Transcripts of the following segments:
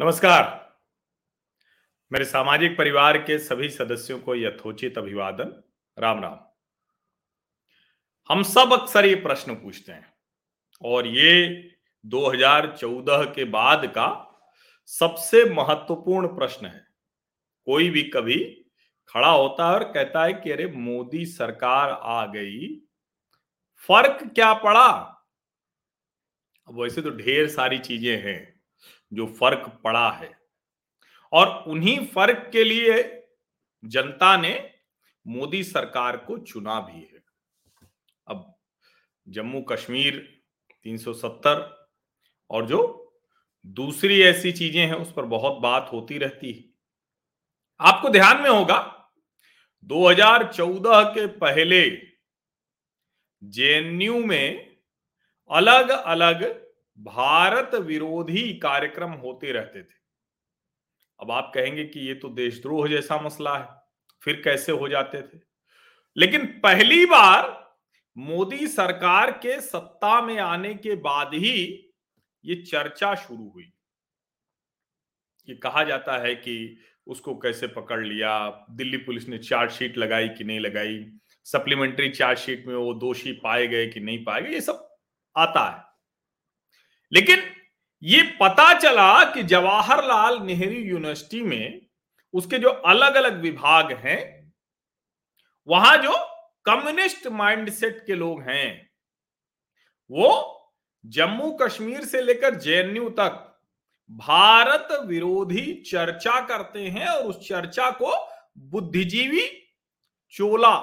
नमस्कार। मेरे सामाजिक परिवार के सभी सदस्यों को यथोचित अभिवादन। राम राम। हम सब अक्सर ये प्रश्न पूछते हैं, और ये 2014 के बाद का सबसे महत्वपूर्ण प्रश्न है। कोई भी कभी खड़ा होता है और कहता है कि, अरे, मोदी सरकार आ गई। फ़र्क क्या पड़ा? वैसे तो ढेर सारी चीज़ें हैं। जो फ़र्क पड़ा है। और उन्हीं फ़र्क के लिए जनता ने मोदी सरकार को चुना भी है। अब जम्मू कश्मीर 370 और जो दूसरी ऐसी चीज़ें हैं, उस पर बहुत बात होती रहती है। आपको ध्यान में होगा 2014 के पहले जेएनयू में अलग अलग भारत विरोधी कार्यक्रम होते रहते थे। अब आप कहेंगे कि ये तो देशद्रोह जैसा मसला है, फिर कैसे हो जाते थे? लेकिन पहली बार मोदी सरकार के सत्ता में आने के बाद ही ये चर्चा शुरू हुई। ये कहा जाता है कि उसको कैसे पकड़ लिया, दिल्ली पुलिस ने चार्जशीट लगाई कि नहीं लगाई, सप्लीमेंट्री चार्जशीट में वो दोषी पाए गए कि नहीं पाए गए, ये सब आता है। लेकिन ये पता चला कि जवाहरलाल नेहरू यूनिवर्सिटी में उसके जो अलग अलग विभाग हैं, वहाँ जो कम्युनिस्ट माइंडसेट के लोग हैं, वो जम्मू कश्मीर से लेकर जेएनयू तक भारत विरोधी चर्चा करते हैं और उस चर्चा को बुद्धिजीवी चोला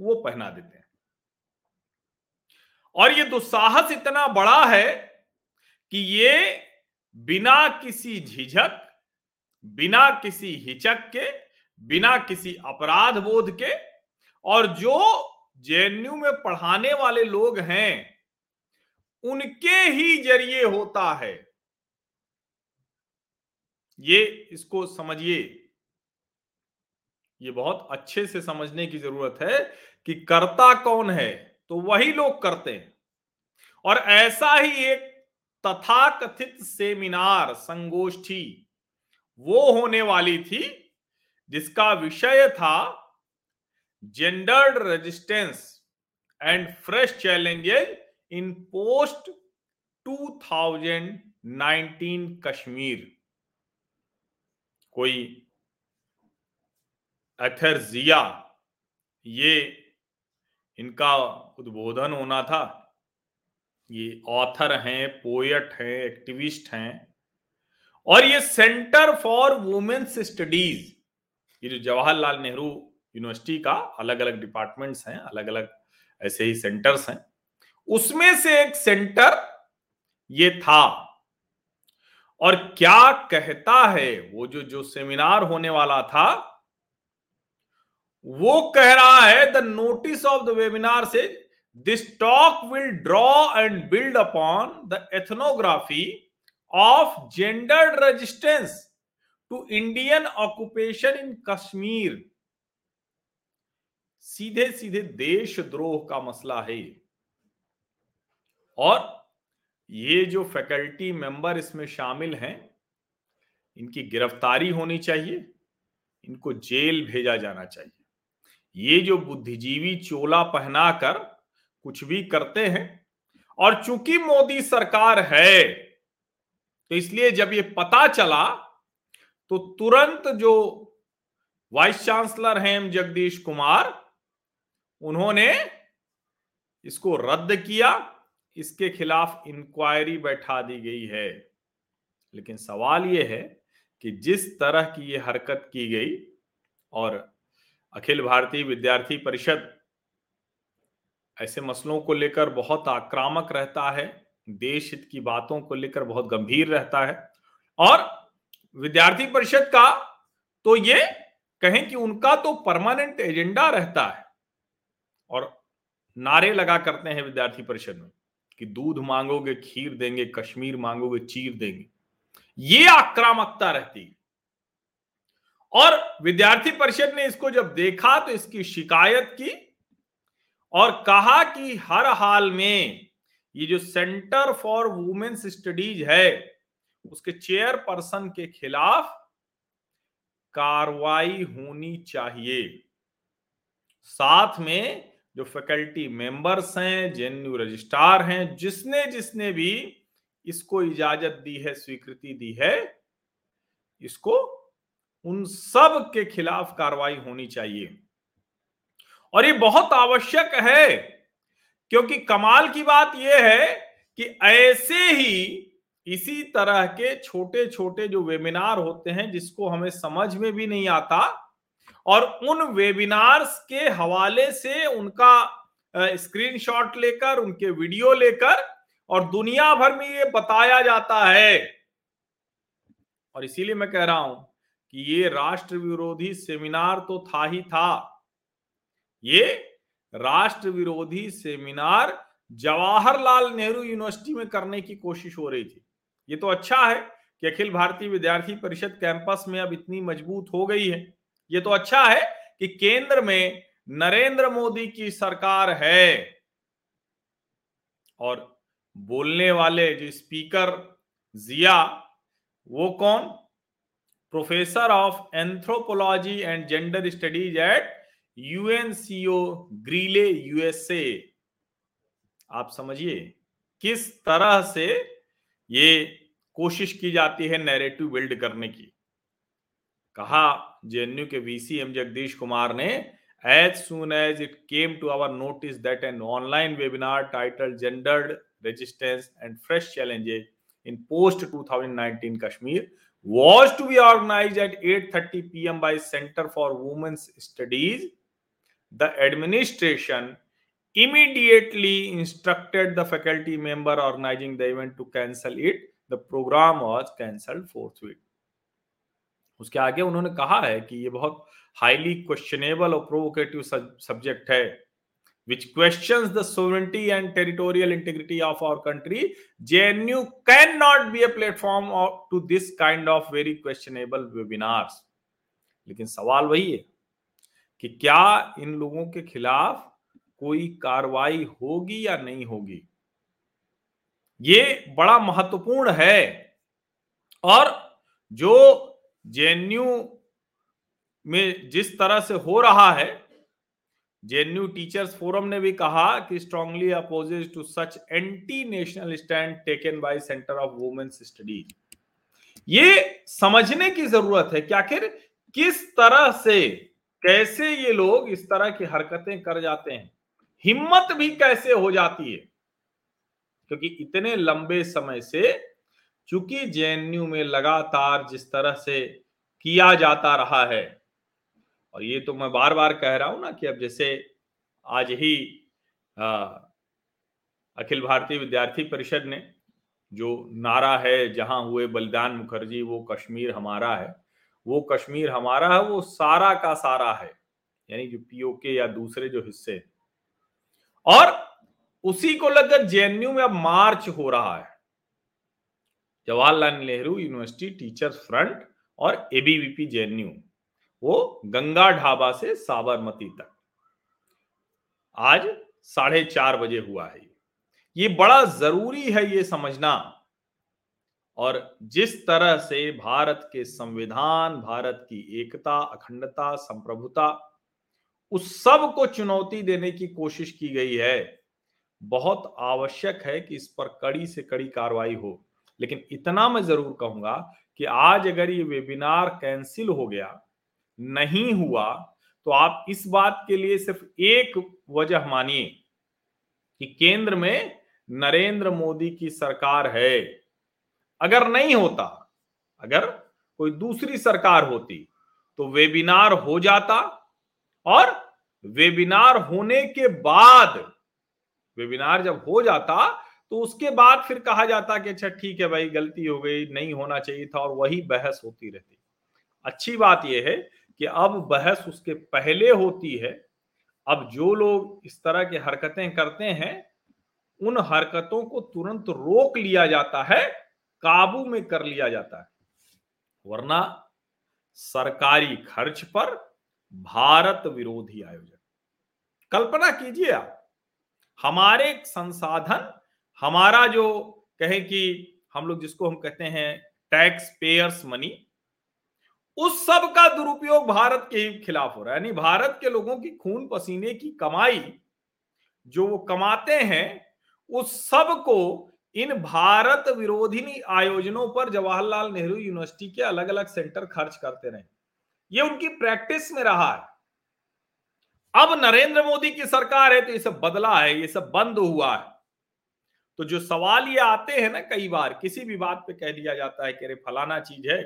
वो पहना देते हैं। और ये दुस्साहस इतना बड़ा है कि ये बिना किसी झिझक, बिना किसी हिचक के, बिना किसी अपराध बोध के, और जो जेएनयू में पढ़ाने वाले लोग हैं, उनके ही ज़रिए होता है। ये इसको समझिए। ये बहुत अच्छे से समझने की ज़रूरत है कि करता कौन है तो वही लोग करते हैं। और ऐसा ही एक तथाकथित सेमिनार संगोष्ठी। वो होने वाली थी, जिसका विषय था gendered resistance and fresh challenges in post 2019 Kashmir. कोई एथर्जिया ये इनका उद्बोधन होना था। ये ऑथर हैं पोएट हैं एक्टिविस्ट हैं। और ये सेंटर फॉर वुमेन्स स्टडीज़ ये जो जवाहरलाल नेहरू यूनिवर्सिटी का अलग अलग डिपार्टमेंट्स हैं अलग अलग ऐसे ही सेंटर्स हैं। उसमें से एक सेंटर ये था। और क्या कहता है वो जो जो सेमिनार होने वाला था, वो कह रहा है the notice of the webinar से this talk will draw and build upon the ethnography of gender resistance to Indian occupation in Kashmir सीधे सीधे देशद्रोह का मसला है और ये जो फैकल्टी मेंबर इसमें शामिल हैं, इनकी गिरफ्तारी होनी चाहिए, इनको जेल भेजा जाना चाहिए। ये जो बुद्धिजीवी चोला पहनाकर कुछ भी करते हैं। और चूँकि मोदी सरकार है तो इसलिए जब ये पता चला तो तुरंत जो वाइस चांसलर हैं जगदीश कुमार, उन्होंने इसको रद्द किया। इसके खिलाफ इंक्वायरी बैठा दी गई है। लेकिन सवाल यह है कि जिस तरह की ये हरकत की गई, और अखिल भारतीय विद्यार्थी परिषद ऐसे मसलों को लेकर बहुत आक्रामक रहता है, देश हित की बातों को लेकर बहुत गंभीर रहता है। और विद्यार्थी परिषद का तो ये कहें कि उनका तो परमानेंट एजेंडा रहता है। और नारे लगा करते हैं विद्यार्थी परिषद में कि दूध मांगोगे, खीर देंगे, कश्मीर मांगोगे, चीर देंगे। ये आक्रामकता रहती है। और विद्यार्थी परिषद ने इसको जब देखा तो इसकी शिकायत की और कहा कि हर हाल में ये जो सेंटर फॉर वुमेन्स स्टडीज़ है, उसके चेयरपर्सन के खिलाफ कार्रवाई होनी चाहिए। साथ में जो फैकल्टी मेंबर्स हैं, जेएनयू रजिस्ट्रार हैं, जिसने जिसने भी इसको इजाज़त दी है, स्वीकृति दी है, इसको उन सब के खिलाफ कार्रवाई होनी चाहिए। और ये बहुत आवश्यक है, क्योंकि कमाल की बात यह है कि ऐसे ही इसी तरह के छोटे छोटे जो वेबिनार होते हैं, जिसको हमें समझ में भी नहीं आता, और उन वेबिनार्स के हवाले से उनका स्क्रीनशॉट लेकर, उनके वीडियो लेकर, और दुनिया भर में ये बताया जाता है। और इसीलिए मैं कह रहा हूँ कि ये राष्ट्र विरोधी सेमिनार तो था ही था। ये राष्ट्र विरोधी सेमिनार जवाहरलाल नेहरू यूनिवर्सिटी में करने की कोशिश हो रही थी। ये तो अच्छा है कि अखिल भारतीय विद्यार्थी परिषद कैंपस में अब इतनी मज़बूत हो गई है। ये तो अच्छा है कि केंद्र में नरेंद्र मोदी की सरकार है। और बोलने वाले जो स्पीकर जिया, वो कौन? Professor of anthropology and gender studies at UNCO Greeley USA आप समझिए, किस तरह से ये कोशिश की जाती है नैरेटिव बिल्ड करने की कहा जेएनयू के वीसी एम जगदीश कुमार ने as soon as it came to our notice that an online webinar title gendered resistance and fresh challenges in post 2019 Kashmir was to be organized at 8:30 p.m. by Center for Women's Studies. The administration immediately instructed the faculty member organizing the event to cancel it. The program was cancelled forthwith. उसके आगे उन्होंने कहा है कि ये बहुत highly questionable और provocative subject है which questions the sovereignty and territorial integrity of our country jnu cannot be a platform of, to this kind of very questionable webinars लेकिन सवाल वही है कि क्या इन लोगों के खिलाफ कोई कार्रवाई होगी या नहीं होगी? ये बड़ा महत्वपूर्ण है। और जो जेएनयू में जिस तरह से हो रहा है, जेएनयू टीचर्स फोरम ने भी कहा कि strongly opposes to such anti national stand taken by centre of women's studies ये समझने की ज़रूरत है कि आखिर किस तरह से कैसे ये लोग इस तरह की हरकतें कर जाते हैं? हिम्मत भी कैसे हो जाती है? क्योंकि इतने लंबे समय से, चूँकि जेएनयू में लगातार जिस तरह से किया जाता रहा है, और ये तो मैं बार बार कह रहा हूँ ना कि अब जैसे आज ही अखिल भारतीय विद्यार्थी परिषद ने जो नारा है, जहाँ हुए बलिदान मुखर्जी, वो कश्मीर हमारा है वो कश्मीर हमारा है, वो सारा का सारा है, यानी जो पीओके या दूसरे जो हिस्से और उसी को लेकर जेएनयू में अब मार्च हो रहा है। Jawaharlal Nehru university teachers front और एबीवीपी जेएनयू वो गंगा ढाबा से साबरमती तक। आज साढ़े चार बजे हुआ है ये बड़ा ज़रूरी है ये समझना। और जिस तरह से भारत के संविधान, भारत की एकता, अखंडता, संप्रभुता, उस सबको चुनौती देने की कोशिश की गई है, बहुत आवश्यक है कि इस पर कड़ी से कड़ी कार्रवाई हो। लेकिन इतना मैं ज़रूर कहूँगा कि आज अगर ये वेबिनार कैंसिल हो गया, नहीं हुआ तो आप इस बात के लिए सिर्फ़ एक वजह मानिए कि केंद्र में नरेंद्र मोदी की सरकार है। अगर नहीं होता, अगर कोई दूसरी सरकार होती तो वेबिनार हो जाता और वेबिनार होने के बाद, वेबिनार जब हो जाता तो उसके बाद फिर कहा जाता कि अच्छा ठीक है भाई, गलती हो गई, नहीं होना चाहिए था और वही बहस होती रहती। अच्छी बात यह है कि अब बहस उसके पहले होती है। अब जो लोग इस तरह की हरकतें करते हैं, उन हरकतों को तुरंत रोक लिया जाता है काबू में कर लिया जाता है। वरना सरकारी खर्च पर भारत विरोधी आयोजन। कल्पना कीजिए आप, हमारे संसाधन, हमारा जो कहें कि हम लोग जिसको हम कहते हैं टैक्स पेयर्स मनी उस सब का दुरुपयोग भारत के खिलाफ हो रहा है। यानी भारत के लोगों की खून पसीने की कमाई, जो वो कमाते हैं, उस सबको इन भारत विरोधी आयोजनों पर जवाहरलाल नेहरू यूनिवर्सिटी के अलग अलग सेंटर खर्च करते रहे। ये उनकी प्रैक्टिस में रहा है। अब नरेंद्र मोदी की सरकार है तो ये सब बदला है, ये सब बंद हुआ है। तो जो सवाल ये आते हैं ना कई बार, किसी भी बात पे कह दिया जाता है कि अरे फलाना चीज़ है,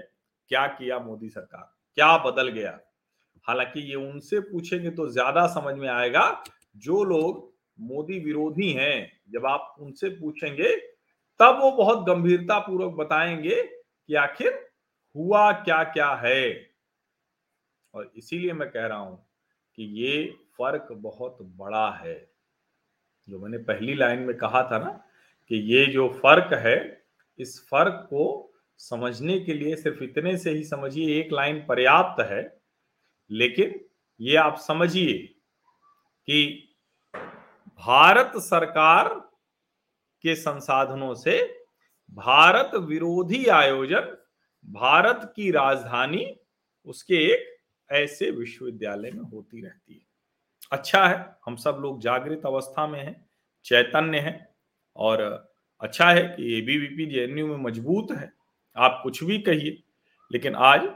क्या किया मोदी सरकार? क्या बदल गया? हालाँकि ये उनसे पूछेंगे तो ज़्यादा समझ में आएगा, जो लोग मोदी विरोधी हैं, जब आप उनसे पूछेंगे तब वो बहुत गंभीरता पूर्वक बताएँगे कि आखिर हुआ क्या क्या है। और इसीलिए मैं कह रहा हूँ कि ये फ़र्क बहुत बड़ा है। जो मैंने पहली लाइन में कहा था ना कि ये जो फ़र्क है, इस फ़र्क को समझने के लिए सिर्फ़ इतने से ही समझिए, एक लाइन पर्याप्त है। लेकिन ये आप समझिए कि भारत सरकार के संसाधनों से भारत विरोधी आयोजन, भारत की राजधानी उसके एक ऐसे विश्वविद्यालय में होती रहती है। अच्छा है, हम सब लोग जागृत अवस्था में हैं, चैतन्य हैं और अच्छा है कि एबीवीपी जेएनयू में मज़बूत है। आप कुछ भी कहिए, लेकिन आज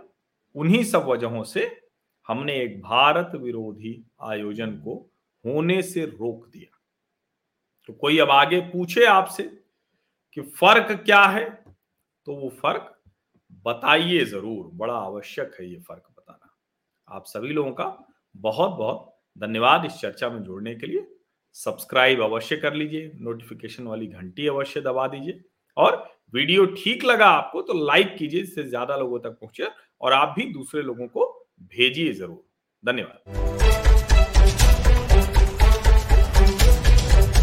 उन्हीं सब वजहों से हमने एक भारत विरोधी आयोजन को होने से रोक दिया। तो कोई अब आगे पूछे आपसे कि फ़र्क क्या है तो वो फ़र्क बताइए ज़रूर। बड़ा आवश्यक है ये फ़र्क बताना। आप सभी लोगों का बहुत बहुत धन्यवाद इस चर्चा में जुड़ने के लिए। सब्सक्राइब अवश्य कर लीजिए, नोटिफिकेशन वाली घंटी अवश्य दबा दीजिए और वीडियो ठीक लगा आपको तो लाइक कीजिए जिससे ज़्यादा लोगों तक पहुँचे और आप भी दूसरे लोगों को भेजिए ज़रूर। धन्यवाद।